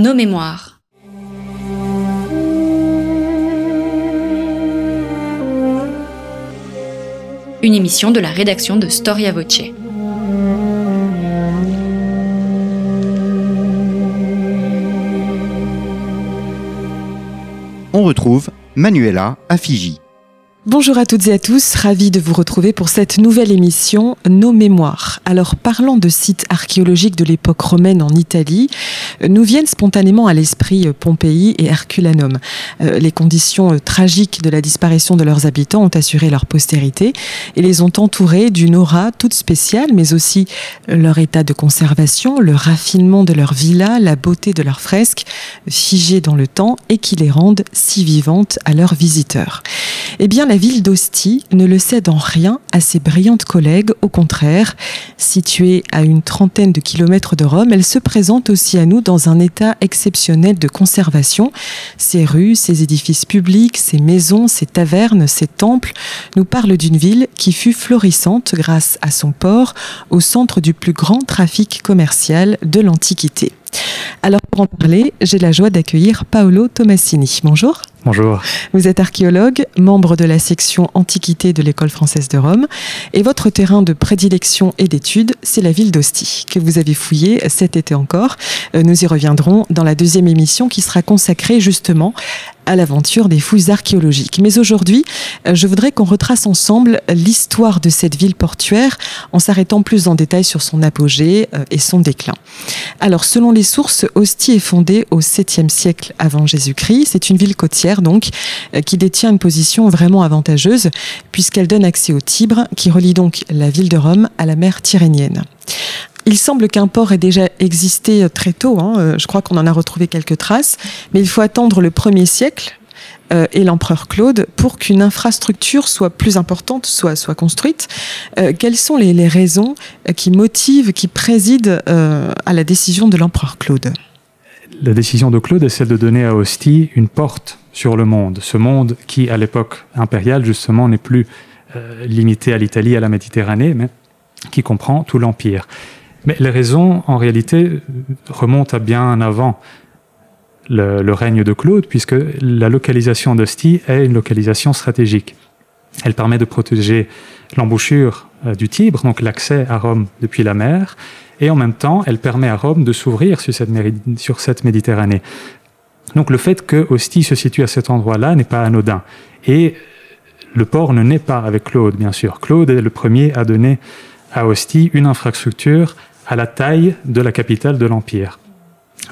Nos mémoires. Une émission de la rédaction de Storia Voce. On retrouve Manuela à Fiji. Bonjour à toutes et à tous, ravi de vous retrouver pour cette nouvelle émission Nos mémoires. Alors parlant de sites archéologiques de l'époque romaine en Italie, nous viennent spontanément à l'esprit Pompéi et Herculanum. Euh, les conditions tragiques de la disparition de leurs habitants ont assuré leur postérité et les ont entourés d'une aura toute spéciale, mais aussi leur état de conservation, le raffinement de leur villa, la beauté de leurs fresques, figées dans le temps et qui les rendent si vivantes à leurs visiteurs. Eh bien, la ville d'Ostie ne le cède en rien à ses brillantes collègues. Au contraire, située à une trentaine de kilomètres de Rome, elle se présente aussi à nous dans un état exceptionnel de conservation. Ses rues, ses édifices publics, ses maisons, ses tavernes, ses temples nous parlent d'une ville qui fut florissante grâce à son port au centre du plus grand trafic commercial de l'Antiquité. Alors pour en parler, j'ai la joie d'accueillir Paolo Tomassini. Bonjour. Bonjour. Vous êtes archéologue, membre de la section Antiquité de l'École française de Rome, et votre terrain de prédilection et d'étude, c'est la ville d'Ostie, que vous avez fouillée cet été encore. Euh, nous y reviendrons dans la deuxième émission qui sera consacrée justement à l'aventure des fouilles archéologiques. Mais aujourd'hui, euh, je voudrais qu'on retrace ensemble l'histoire de cette ville portuaire en s'arrêtant plus en détail sur son apogée euh, et son déclin. Alors, selon les sources, Ostie est fondée au 7e siècle avant Jésus-Christ. C'est une ville côtière, donc, euh, qui détient une position vraiment avantageuse puisqu'elle donne accès au Tibre, qui relie donc la ville de Rome à la mer Tyrrhénienne. Il semble qu'un port ait déjà existé très tôt, hein. je crois qu'on en a retrouvé quelques traces, mais il faut attendre le premier siècle euh, et l'empereur Claude pour qu'une infrastructure soit plus importante, soit, soit construite. Euh, quelles sont les, raisons qui motivent, qui président euh, à la décision de l'empereur Claude? La décision de Claude est celle de donner à Ostie une porte sur le monde. Ce monde qui, à l'époque impériale, justement, n'est plus limité à l'Italie, à la Méditerranée, mais qui comprend tout l'Empire. Mais les raisons, en réalité, remontent à bien avant le, règne de Claude, puisque la localisation d'Ostie est une localisation stratégique. Elle permet de protéger l'embouchure euh, du Tibre, donc l'accès à Rome depuis la mer, et en même temps, elle permet à Rome de s'ouvrir sur, sur cette, Méditerranée. Donc le fait que Ostie se situe à cet endroit-là n'est pas anodin. Et le port ne naît pas avec Claude, bien sûr. Claude est le premier à donner à Ostie une infrastructure à la taille de la capitale de l'Empire.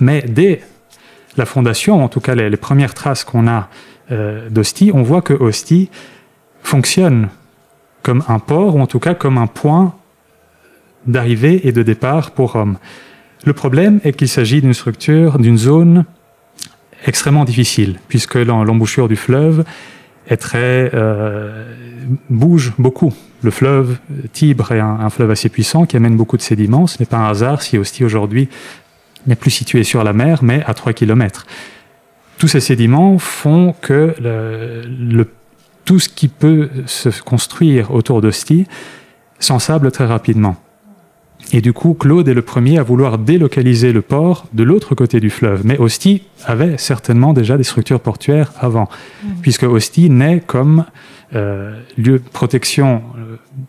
Mais dès la fondation, en tout cas les, premières traces qu'on a euh, d'Ostie, on voit que Ostie fonctionne comme un port, ou en tout cas comme un point d'arrivée et de départ pour Rome. Le problème est qu'il s'agit d'une structure, d'une zone extrêmement difficile, puisque l'embouchure du fleuve est très euh, bouge beaucoup. Le fleuve Tibre est un, fleuve assez puissant qui amène beaucoup de sédiments. Ce n'est pas un hasard si Ostie aujourd'hui n'est plus situé sur la mer, mais à 3 km. Tous ces sédiments font que le, le, tout ce qui peut se construire autour d'Ostie s'ensable très rapidement. Et du coup, Claude est le premier à vouloir délocaliser le port de l'autre côté du fleuve. Mais Ostie avait certainement déjà des structures portuaires avant, mmh. puisque Ostie naît comme euh, lieu de protection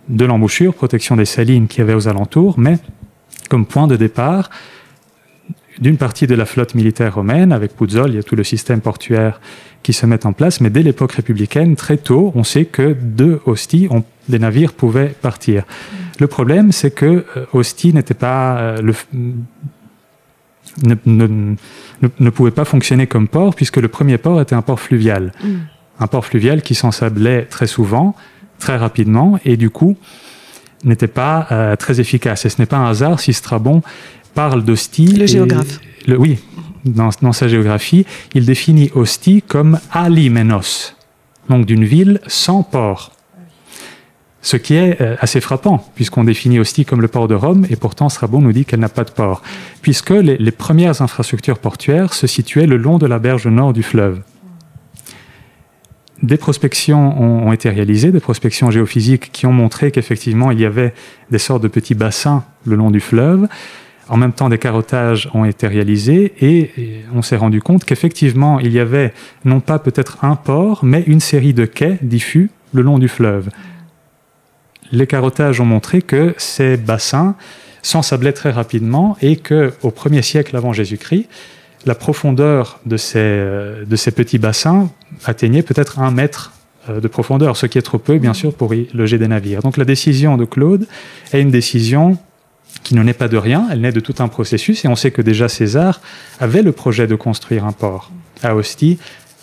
de l'embouchure, protection des salines qu'il y avait aux alentours, mais comme point de départ d'une partie de la flotte militaire romaine. Avec Puzzol, il y a tout le système portuaire qui se met en place. Mais dès l'époque républicaine, très tôt, on sait que de Ostie, on, des navires pouvaient partir. Mmh. Le problème, c'est que euh, Ostie n'était pas euh, le, ne, ne, ne, ne, pouvait pas fonctionner comme port puisque le premier port était un port fluvial. Mmh. Un port fluvial qui s'ensablait très souvent, très rapidement et du coup n'était pas euh, très efficace. Et ce n'est pas un hasard si Strabon parle d'Ostie. Le géographe. Le, oui, dans, dans, sa géographie, il définit Ostie comme alimenos, donc d'une ville sans port. Ce qui est euh, assez frappant, puisqu'on définit Ostie comme le port de Rome, et pourtant Strabon nous dit qu'elle n'a pas de port, puisque les, premières infrastructures portuaires se situaient le long de la berge nord du fleuve. Des prospections ont, ont été réalisées, des prospections géophysiques qui ont montré qu'effectivement il y avait des sortes de petits bassins le long du fleuve, en même temps, des carottages ont été réalisés et, on s'est rendu compte qu'effectivement, il y avait non pas peut-être un port, mais une série de quais diffus le long du fleuve. Les carottages ont montré que ces bassins s'ensablaient très rapidement et que au 1er siècle avant Jésus-Christ, la profondeur de ces, euh, de ces petits bassins atteignait peut-être un mètre euh, de profondeur, ce qui est trop peu, bien sûr, pour y loger des navires. Donc la décision de Claude est une décision qui ne naît pas de rien, elle naît de tout un processus, et on sait que déjà César avait le projet de construire un port à Ostie,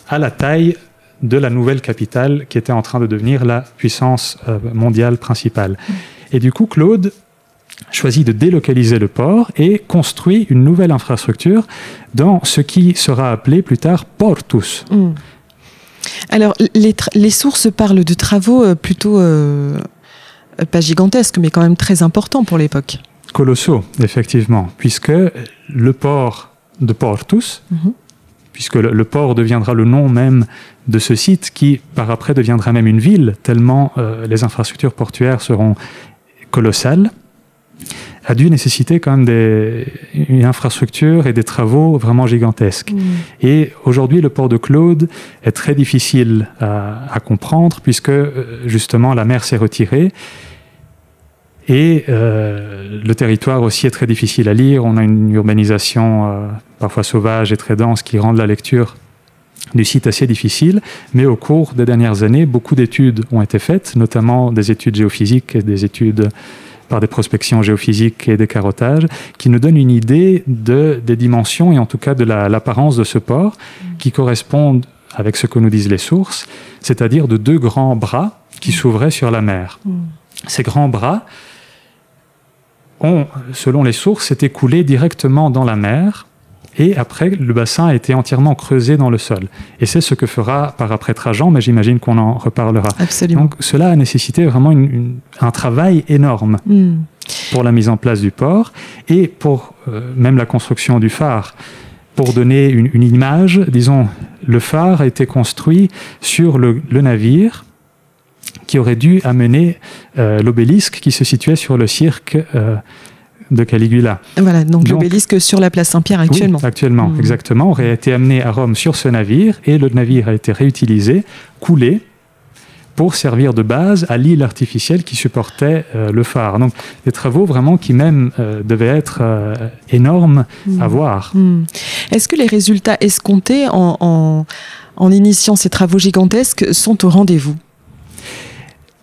à la taille de la nouvelle capitale qui était en train de devenir la puissance euh, mondiale principale. Et du coup, Claude choisit de délocaliser le port et construit une nouvelle infrastructure dans ce qui sera appelé plus tard Portus. Mm. Alors, les, les, sources parlent de travaux euh, plutôt, euh, pas gigantesques, mais quand même très importants pour l'époque. Colossaux, effectivement, puisque le port de Portus, mhm. Puisque le, port deviendra le nom même de ce site qui, par après, deviendra même une ville, tellement euh, les infrastructures portuaires seront colossales, a dû nécessiter quand même des, une infrastructure et des travaux vraiment gigantesques. Mm. Et aujourd'hui, le port de Claude est très difficile à, comprendre puisque euh, justement la mer s'est retirée. Et euh, le territoire aussi est très difficile à lire. On a une urbanisation euh, parfois sauvage et très dense qui rend la lecture du site assez difficile, mais au cours des dernières années, beaucoup d'études ont été faites, notamment des études géophysiques et des études par des prospections géophysiques et des carottages, qui nous donnent une idée de, des dimensions et en tout cas de l'apparence de ce port, qui correspondent avec ce que nous disent les sources, c'est-à-dire de deux grands bras qui s'ouvraient sur la mer. Mm. Ces grands bras ont, selon les sources, été coulés directement dans la mer et après, le bassin a été entièrement creusé dans le sol. Et c'est ce que fera par après Trajan, mais j'imagine qu'on en reparlera. Absolument. Donc cela a nécessité vraiment un travail énorme hmm. pour la mise en place du port et pour euh, même la construction du phare. Pour donner une, image, disons, le phare a été construit sur le, navire qui aurait dû amener euh, l'obélisque qui se situait sur le cirque euh, de Caligula. Voilà, donc, l'obélisque sur la place Saint-Pierre actuellement. Oui, actuellement, hmm. exactement, aurait été amené à Rome sur ce navire et le navire a été réutilisé, coulé pour servir de base à l'île artificielle qui supportait euh, le phare. Donc des travaux vraiment qui même euh, devaient être euh, énormes hmm. à voir. Hmm. Est-ce que les résultats escomptés en, en initiant ces travaux gigantesques sont au rendez-vous?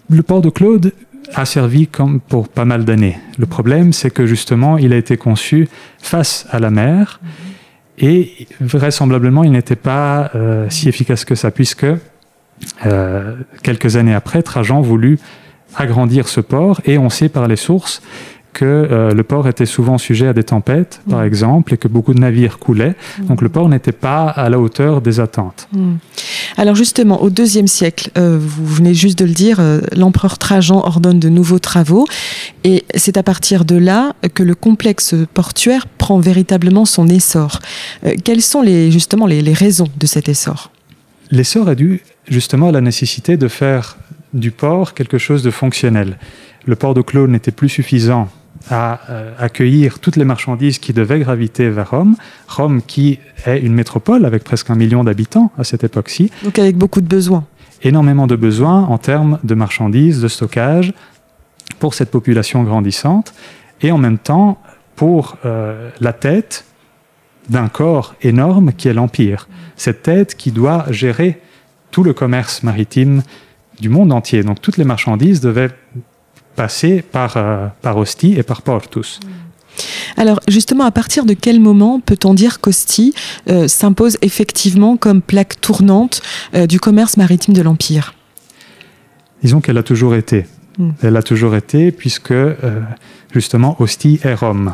Le port de Claude a servi comme pour pas mal d'années. Le problème, c'est que justement, il a été conçu face à la mer et vraisemblablement, il n'était pas euh, si efficace que ça, puisque euh, quelques années après, Trajan voulut agrandir ce port et on sait par les sources que euh, le port était souvent sujet à des tempêtes, par mm. exemple, et que beaucoup de navires coulaient. Mm. Donc le port n'était pas à la hauteur des attentes. Mm. Alors justement, au deuxième siècle, euh, vous venez juste de le dire, euh, l'empereur Trajan ordonne de nouveaux travaux, et c'est à partir de là que le complexe portuaire prend véritablement son essor. quelles sont les, justement les, les raisons de cet essor? L'essor est dû justement à la nécessité de faire du port quelque chose de fonctionnel. Le port de Claude n'était plus suffisant à euh, accueillir toutes les marchandises qui devaient graviter vers Rome. Rome qui est une métropole avec presque un million d'habitants à cette époque-ci. Donc avec beaucoup de besoins. Énormément de besoins en termes de marchandises, de stockage pour cette population grandissante et en même temps pour euh, la tête d'un corps énorme qui est l'Empire. Cette tête qui doit gérer tout le commerce maritime du monde entier. Donc toutes les marchandises devaient passer par, euh, par et par Portus. Alors justement, à partir de quel moment peut-on dire qu'Ostie euh, s'impose effectivement comme plaque tournante euh, du commerce maritime de l'Empire? Disons qu'elle a toujours été. Hmm. Elle a toujours été puisque justement Ostie est Rome.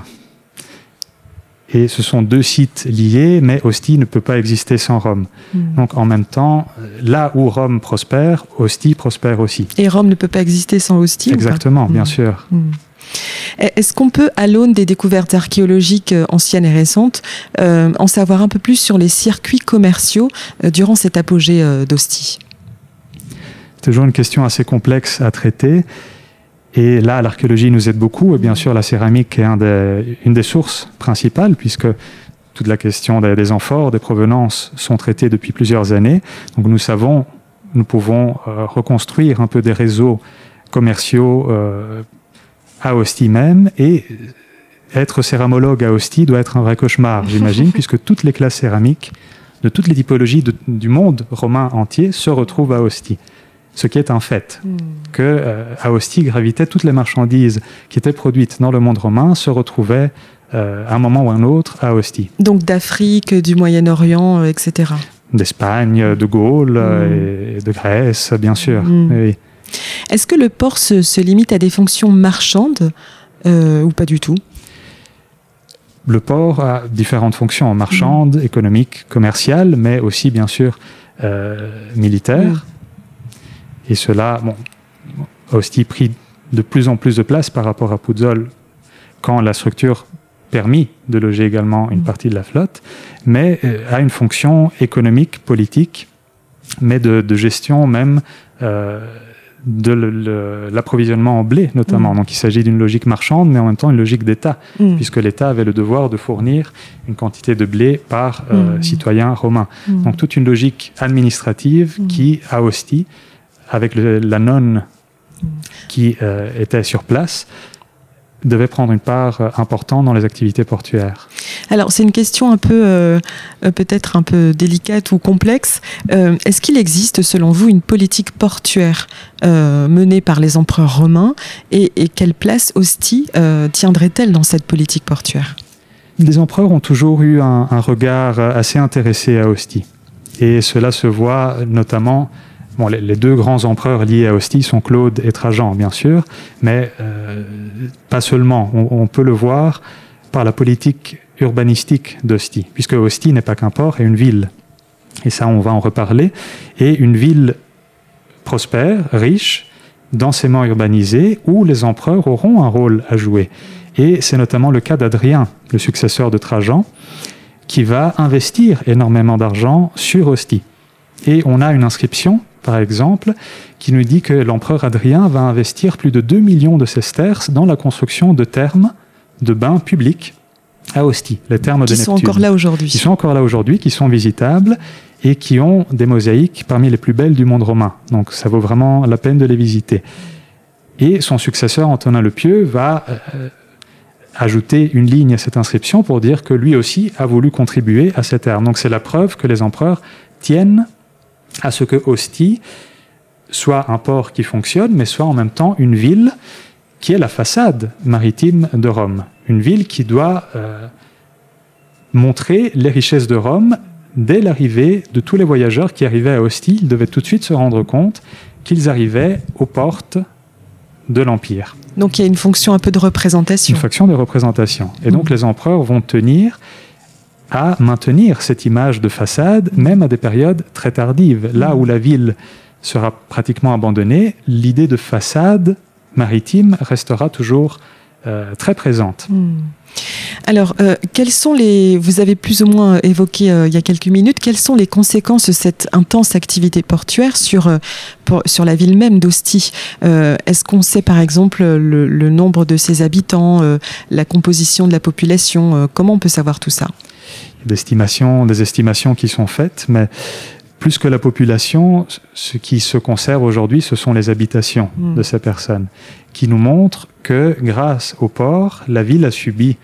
Et ce sont deux sites liés, mais Ostie ne peut pas exister sans Rome. Hmm. Donc en même temps, là où Rome prospère, Ostie prospère aussi. Et Rome ne peut pas exister sans Ostie Exactement, bien hmm. sûr. Hmm. Est-ce qu'on peut, à l'aune des découvertes archéologiques euh, anciennes et récentes, euh, en savoir un peu plus sur les circuits commerciaux euh, durant cet apogée d'Ostie C'est toujours une question assez complexe à traiter. Et là, l'archéologie nous aide beaucoup, et bien sûr, la céramique est un des, une des sources principales, puisque toute la question des, des, amphores, des provenances sont traitées depuis plusieurs années. Donc nous savons, nous pouvons euh, reconstruire un peu des réseaux commerciaux euh, à Ostie même, et être céramologue à Ostie doit être un vrai cauchemar, j'imagine, puisque toutes les classes céramiques de toutes les typologies de, du monde romain entier se retrouvent à Ostie ce qui est un fait, mm. que euh, à Ostie gravitaient toutes les marchandises qui étaient produites dans le monde romain se retrouvaient euh, à un moment ou un autre à Ostie. Donc d'Afrique, du Moyen-Orient, euh, etc. D'Espagne, de Gaule mm. et de Grèce, bien sûr. Mm. Oui. Est-ce que le port se, se, limite à des fonctions marchandes euh, ou pas du tout? Le port a différentes fonctions, marchandes, économiques, commerciales, mais aussi bien sûr euh, militaires. Et cela, bon, aussi pris de plus en plus de place par rapport à Puzzol quand la structure permis de loger également une partie de la flotte, mais euh, a une fonction économique, politique, mais de, de gestion même euh, de l'approvisionnement en blé notamment. Mmh. Donc il s'agit d'une logique marchande, mais en même temps une logique d'État, mmh. puisque l'État avait le devoir de fournir une quantité de blé par euh, mmh. citoyen romain. Donc toute une logique administrative qui, à Ostie, avec le, la nonne qui euh, était sur place, devait prendre une part euh, importante dans les activités portuaires. Alors c'est une question un peu euh, peut-être un peu délicate ou complexe. Est-ce qu'il existe selon vous une politique portuaire menée par les empereurs romains et, et quelle place Ostie tiendrait-elle dans cette politique portuaire? Les empereurs ont toujours eu un, un regard assez intéressé à Ostie et cela se voit notamment Bon, les, deux grands empereurs liés à Ostie sont Claude et Trajan, bien sûr, mais euh, pas seulement. On, peut le voir par la politique urbanistique d'Ostie, puisque Ostie n'est pas qu'un port et une ville. Et ça, on va en reparler. Et une ville prospère, riche, densément urbanisée, où les empereurs auront un rôle à jouer. Et c'est notamment le cas d'Adrien, le successeur de Trajan, qui va investir énormément d'argent sur Ostie. Et on a une inscription par exemple, qui nous dit que l'empereur Adrien va investir plus de 2 millions de sesterces dans la construction de thermes de bains publics à Ostie, les thermes qui de sont encore là aujourd'hui. Qui sont encore là aujourd'hui, qui sont visitables et qui ont des mosaïques parmi les plus belles du monde romain. Donc ça vaut vraiment la peine de les visiter. Et son successeur Antonin le Pieux va euh, ajouter une ligne à cette inscription pour dire que lui aussi a voulu contribuer à ces termes. Donc c'est la preuve que les empereurs tiennent à ce que Ostie soit un port qui fonctionne, mais soit en même temps une ville qui est la façade maritime de Rome. Une ville qui doit euh, montrer les richesses de Rome dès l'arrivée de tous les voyageurs qui arrivaient à Ostie. Ils devaient tout de suite se rendre compte qu'ils arrivaient aux portes de l'Empire. Donc il y a une fonction un peu de représentation. Une fonction de représentation. Et donc mmh. les empereurs vont tenir à maintenir cette image de façade, même à des périodes très tardives. Là où la ville sera pratiquement abandonnée, l'idée de façade maritime restera toujours euh, très présente. Mmh. Alors, euh, quelles sont les. Vous avez plus ou moins évoqué euh, il y a quelques minutes, quelles sont les conséquences de cette intense activité portuaire sur, euh, pour, sur la ville même d'Ostie Est-ce qu'on sait par exemple le, le, nombre de ses habitants, la composition de la population Comment on peut savoir tout ça? Des estimations, des estimations qui sont faites, mais plus que la population, ce qui se conserve aujourd'hui, ce sont les habitations mmh. de ces personnes, qui nous montrent que grâce au port, la ville a subi,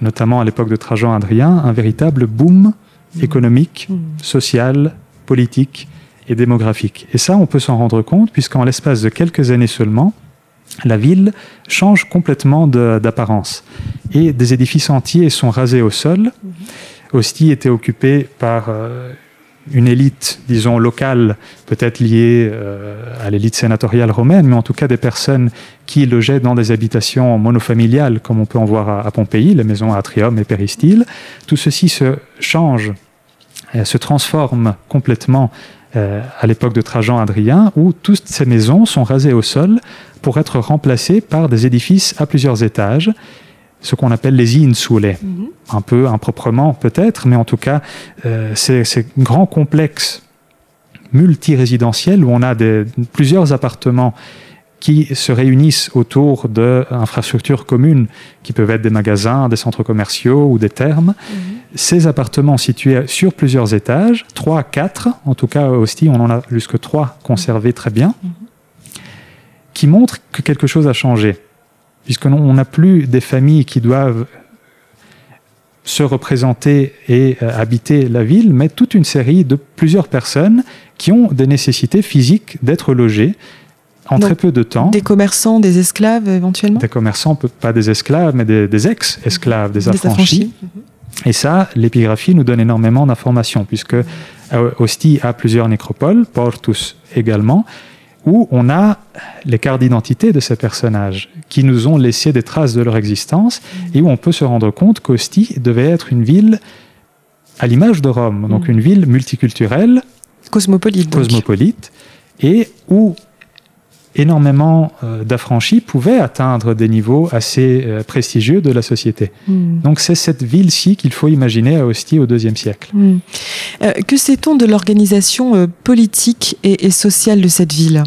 notamment à l'époque de Trajan Adrien, un véritable boom mmh. économique, mmh. social, politique et démographique. Et ça, on peut s'en rendre compte, puisqu'en l'espace de quelques années seulement, la ville change complètement d'apparence. Et des édifices entiers sont rasés au sol. Ostie était occupée par euh, une élite, disons, locale, peut-être liée euh, à l'élite sénatoriale romaine, mais en tout cas des personnes qui logeaient dans des habitations monofamiliales, comme on peut en voir à, à Pompéi, les maisons atrium et péristyle. Tout ceci se change, euh, se transforme complètement euh, à l'époque de Trajan Adrien, où toutes ces maisons sont rasées au sol pour être remplacées par des édifices à plusieurs étages, ce qu'on appelle les insulae. Mm -hmm. Un peu improprement peut-être, mais en tout cas, euh, ces, grands complexes multirésidentiels où on a des, plusieurs appartements qui se réunissent autour d'infrastructures communes, qui peuvent être des magasins, des centres commerciaux ou des thermes. Ces appartements situés sur plusieurs étages, 3, 4, en tout cas au Hostie, on en a jusque 3 conservés très bien, qui montrent que quelque chose a changé. Puisqu'on n'a plus des familles qui doivent se représenter et euh, habiter la ville, mais toute une série de plusieurs personnes qui ont des nécessités physiques d'être logées en Donc, très peu de temps. Des commerçants, des esclaves éventuellement? Des commerçants, pas des esclaves, mais des, des ex-esclaves, des, Des affranchis. Et ça, l'épigraphie nous donne énormément d'informations, puisque euh, Ostie a plusieurs nécropoles, Portus également, où on a les cartes d'identité de ces personnages, qui nous ont laissé des traces de leur existence, et où on peut se rendre compte qu'Ostie devait être une ville à l'image de Rome, donc Mm. une ville multiculturelle, Cosmopolite. donc. cosmopolite, et où énormément euh, d'affranchis pouvaient atteindre des niveaux assez euh, prestigieux de la société. Hmm. Donc c'est cette ville-ci qu'il faut imaginer à Ostie au IIe siècle. Hmm. Euh, que sait-on de l'organisation euh, politique et, et sociale de cette ville?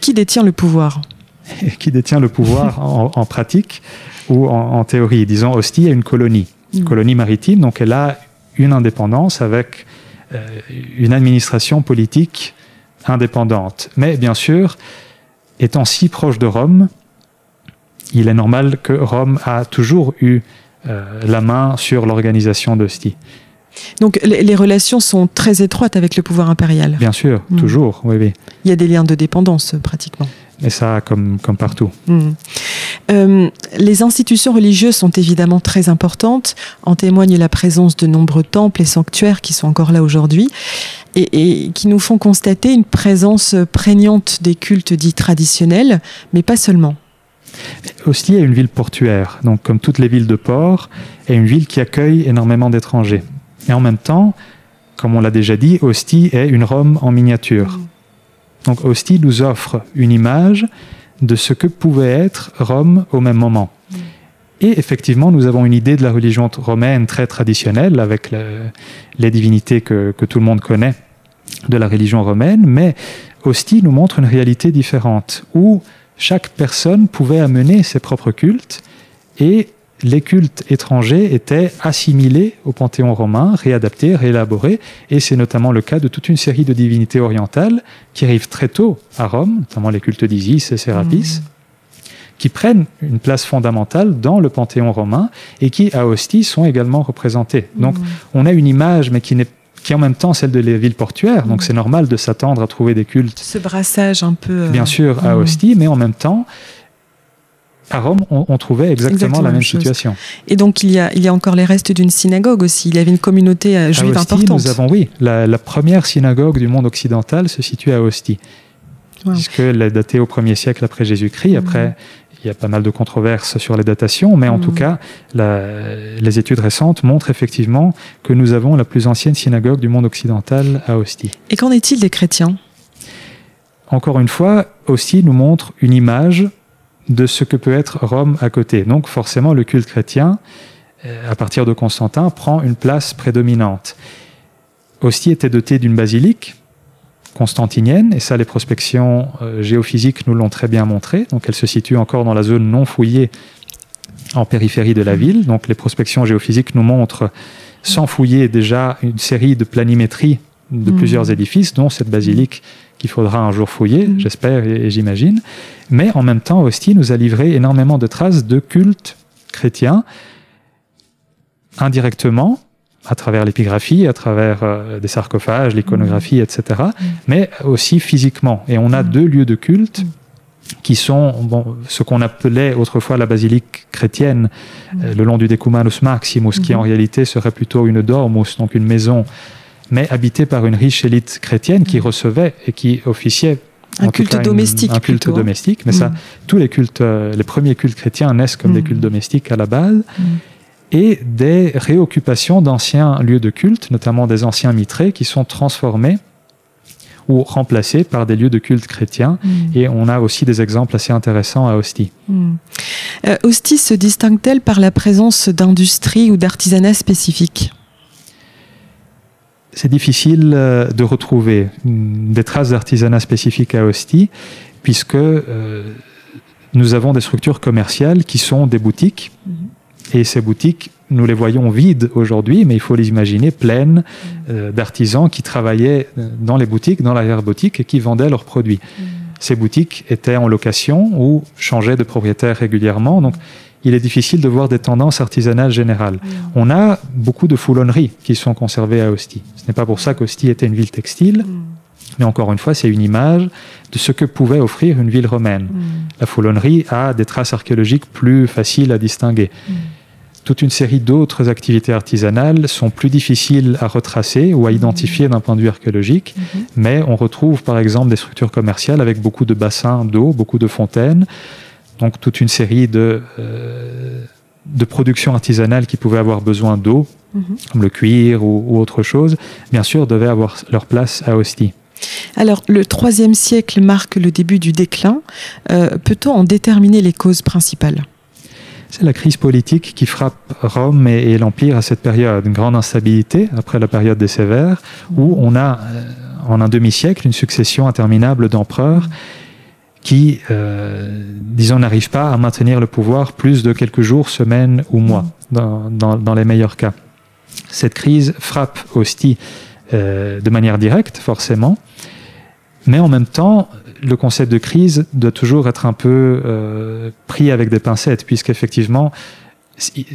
Qui détient le pouvoir? Qui détient le pouvoir en, en pratique ou en, en théorie? Disons, Ostie est une colonie, Mm. colonie maritime, donc elle a une indépendance avec euh, une administration politique indépendante. Mais bien sûr, étant si proche de Rome, il est normal que Rome a toujours eu euh, la main sur l'organisation d'Ostie. Donc les, relations sont très étroites avec le pouvoir impérial. Bien sûr, Mm. toujours, oui, oui. Il y a des liens de dépendance pratiquement. Et ça, comme, comme partout. Hmm. Euh, les institutions religieuses sont évidemment très importantes. En témoigne la présence de nombreux temples et sanctuaires qui sont encore là aujourd'hui et, et qui nous font constater une présence prégnante des cultes dits traditionnels, mais pas seulement. Ostie est une ville portuaire, donc comme toutes les villes de port, est une ville qui accueille énormément d'étrangers. Et en même temps, comme on l'a déjà dit, Ostie est une Rome en miniature. Donc Ostie nous offre une image de ce que pouvait être Rome au même moment. Et effectivement, nous avons une idée de la religion romaine très traditionnelle, avec le- les divinités que, que tout le monde connaît de la religion romaine, mais Ostie nous montre une réalité différente, où chaque personne pouvait amener ses propres cultes, et les cultes étrangers étaient assimilés au panthéon romain, réadaptés, réélaborés, et c'est notamment le cas de toute une série de divinités orientales qui arrivent très tôt à Rome, notamment les cultes d'Isis et Sérapis, qui prennent une place fondamentale dans le panthéon romain et qui, à Ostie, sont également représentés. Donc, on a une image, mais qui, n'est, qui est en même temps celle de les villes portuaires, donc c'est normal de s'attendre à trouver des cultes Ce brassage un peu. euh, bien sûr à Mhm. Ostie, mais en même temps, à Rome, on, on trouvait exactement, Exactement la même situation. Et donc il y, a, il y a encore les restes d'une synagogue aussi. Il y avait une communauté euh, À juive Ostie, importante. nous avons, oui, la, la première synagogue du monde occidental se situe à Ostie, Wow. puisqu'elle est datée au 1er siècle après Jésus-Christ. Après, il y a pas mal de controverses sur les datations, mais en tout cas, la- les études récentes montrent effectivement que nous avons la plus ancienne synagogue du monde occidental à Ostie. Et qu'en est-il des chrétiens? Encore une fois, aussi nous montre une image de ce que peut être Rome à côté. Donc forcément, le culte chrétien, euh, à partir de Constantin, prend une place prédominante. Ostie était doté d'une basilique constantinienne, et ça, les prospections euh, géophysiques nous l'ont très bien montré. Donc elle se situe encore dans la zone non fouillée en périphérie de la ville. Donc les prospections géophysiques nous montrent, sans fouiller déjà, une série de planimétries de Mhm. plusieurs édifices, dont cette basilique qu'il faudra un jour fouiller, Mhm. j'espère et, et j'imagine. Mais en même temps, Ostie nous a livré énormément de traces de culte chrétien, indirectement, à travers l'épigraphie, à travers euh, des sarcophages, l'iconographie, etc., mais aussi physiquement. Et on a deux lieux de culte qui sont bon, ce qu'on appelait autrefois la basilique chrétienne, euh, le long du Decumanus Maximus, qui en réalité serait plutôt une dormus, donc une maison, mais habitée par une riche élite chrétienne qui recevait et qui officiait Un culte cas, une- domestique un culte plutôt, domestique, mais ça, Mm. tous les cultes, euh, les premiers cultes chrétiens naissent comme des Mm. cultes domestiques à la base, Mm. et des réoccupations d'anciens lieux de culte, notamment des anciens mitrés, qui sont transformés ou remplacés par des lieux de culte chrétiens. Mm. Et on a aussi des exemples assez intéressants à Ostie. Euh, Ostie se distingue-t-elle par la présence d'industries ou d'artisanat spécifiques? C'est difficile euh, de retrouver mm, des traces d'artisanat spécifiques à Ostie, puisque euh, nous avons des structures commerciales qui sont des boutiques. Et ces boutiques, nous les voyons vides aujourd'hui, mais il faut les imaginer pleines euh, d'artisans qui travaillaient dans les boutiques, dans l'arrière-boutique et qui vendaient leurs produits. Ces boutiques étaient en location ou changeaient de propriétaire régulièrement. Donc, il est difficile de voir des tendances artisanales générales. On a beaucoup de foulonneries qui sont conservées à Ostie. Ce n'est pas pour ça qu'Ostie était une ville textile. Mais encore une fois, c'est une image de ce que pouvait offrir une ville romaine. La foulonnerie a des traces archéologiques plus faciles à distinguer. Toute une série d'autres activités artisanales sont plus difficiles à retracer ou à identifier d'un point de vue archéologique, mais on retrouve par exemple des structures commerciales avec beaucoup de bassins d'eau, beaucoup de fontaines, donc toute une série de, euh, de productions artisanales qui pouvaient avoir besoin d'eau, comme le cuir ou, ou autre chose, bien sûr, devaient avoir leur place à Ostie. Alors, le IIIe siècle marque le début du déclin. Euh, Peut-on en déterminer les causes principales? C'est la crise politique qui frappe Rome et, et l'Empire à cette période. Une grande instabilité après la période des Sévères, où on a, euh, en un demi-siècle, une succession interminable d'empereurs qui, euh, disons, n'arrivent pas à maintenir le pouvoir plus de quelques jours, semaines ou mois, dans, dans, dans les meilleurs cas. Cette crise frappe Ostie euh, de manière directe, forcément, mais en même temps, le concept de crise doit toujours être un peu euh, pris avec des pincettes, puisqu'effectivement,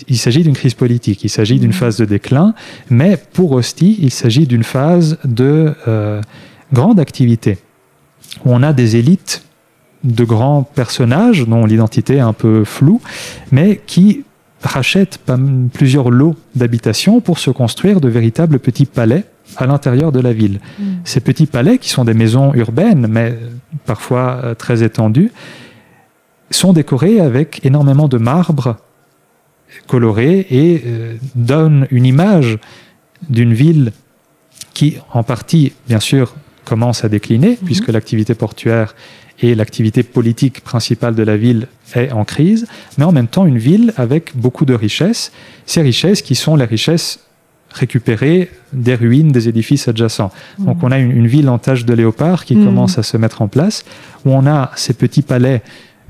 il, s'agit d'une crise politique, il s'agit d'une phase de déclin, mais pour Ostie, il s'agit d'une phase de grande activité, où on a des élites de grands personnages dont l'identité est un peu floue, mais qui rachètent plusieurs lots d'habitation pour se construire de véritables petits palais à l'intérieur de la ville. Ces petits palais, qui sont des maisons urbaines, mais parfois euh, très étendues, sont décorés avec énormément de marbre coloré et euh, donnent une image d'une ville qui, en partie, bien sûr, commence à décliner, puisque l'activité portuaire et l'activité politique principale de la ville est en crise, mais en même temps une ville avec beaucoup de richesses, ces richesses qui sont les richesses récupérées des ruines des édifices adjacents. Donc on a une, une ville en tache de léopard qui Mhm. commence à se mettre en place, où on a ces petits palais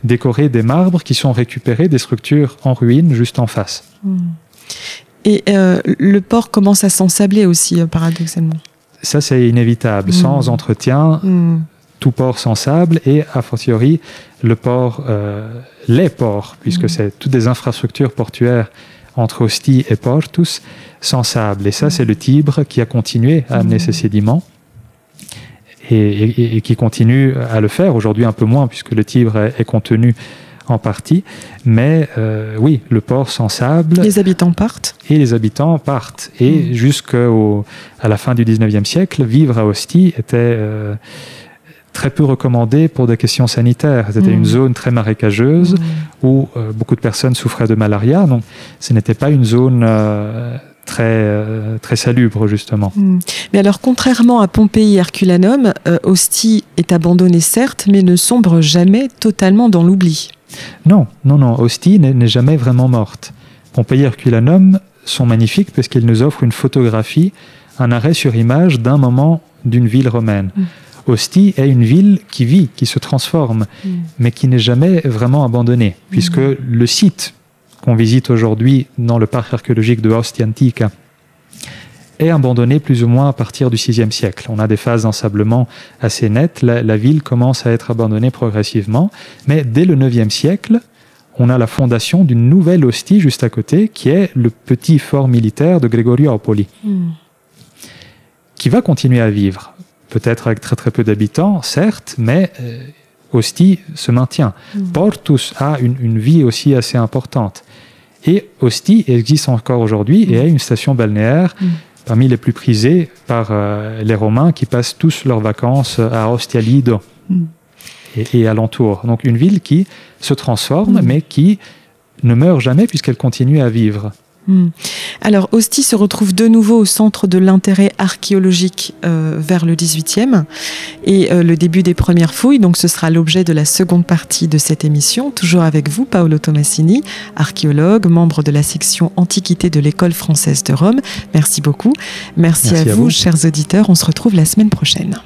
décorés des marbres qui sont récupérés des structures en ruine juste en face. Et euh, le port commence à s'ensabler aussi, euh, paradoxalement. Ça, c'est inévitable. Mhm. Sans entretien, Hmm. tout port sans sable et, a fortiori, le port, euh, les ports, puisque Mhm. c'est toutes des infrastructures portuaires entre Ostie et Portus, sans sable. Et ça, c'est le Tibre qui a continué à amener ces sédiments et, et- et qui continue à le faire. Aujourd'hui, un peu moins, puisque le Tibre est, est contenu en partie. Mais euh, oui, le port sans sable Les habitants partent. et les habitants partent. Et Mm. jusqu'à la fin du 19e siècle, vivre à Ostie était euh, très peu recommandé pour des questions sanitaires. C'était Mm. une zone très marécageuse où euh, beaucoup de personnes souffraient de malaria. Donc ce n'était pas une zone très, euh, très salubre, justement. Hmm. Mais alors, contrairement à Pompéi et Herculanum, euh, Ostie est abandonnée certes, mais ne sombre jamais totalement dans l'oubli. Non, non, non. Ostie n'est jamais vraiment morte. Pompéi et Herculanum sont magnifiques parce qu'ils nous offrent une photographie, un arrêt sur image d'un moment d'une ville romaine. Mm. Ostie est une ville qui vit, qui se transforme, Mm. mais qui n'est jamais vraiment abandonnée, puisque le site qu'on visite aujourd'hui dans le parc archéologique de Ostia Antica est abandonné plus ou moins à partir du VIe siècle. On a des phases d'ensablement assez nettes. La, la ville commence à être abandonnée progressivement, mais dès le IXe siècle, on a la fondation d'une nouvelle hostie juste à côté, qui est le petit fort militaire de Gregoriopoli, Hmm. qui va continuer à vivre, peut-être avec très très peu d'habitants, certes, mais euh, Ostie se maintient. Portus a une, une vie aussi assez importante. Et Ostie existe encore aujourd'hui et est une station balnéaire Mm. Parmi les plus prisées par euh, les Romains qui passent tous leurs vacances à Ostia Lido Mm. et, et alentour. Donc une ville qui se transforme Mm. mais qui ne meurt jamais puisqu'elle continue à vivre. Hmm. Alors, Ostie se retrouve de nouveau au centre de l'intérêt archéologique euh, vers le 18e et euh, le début des premières fouilles. Donc, ce sera l'objet de la seconde partie de cette émission. Toujours avec vous, Paolo Tomassini, archéologue, membre de la section Antiquité de l'École française de Rome. Merci beaucoup. Merci, Merci à, à vous, vous. chers auditeurs. On se retrouve la semaine prochaine.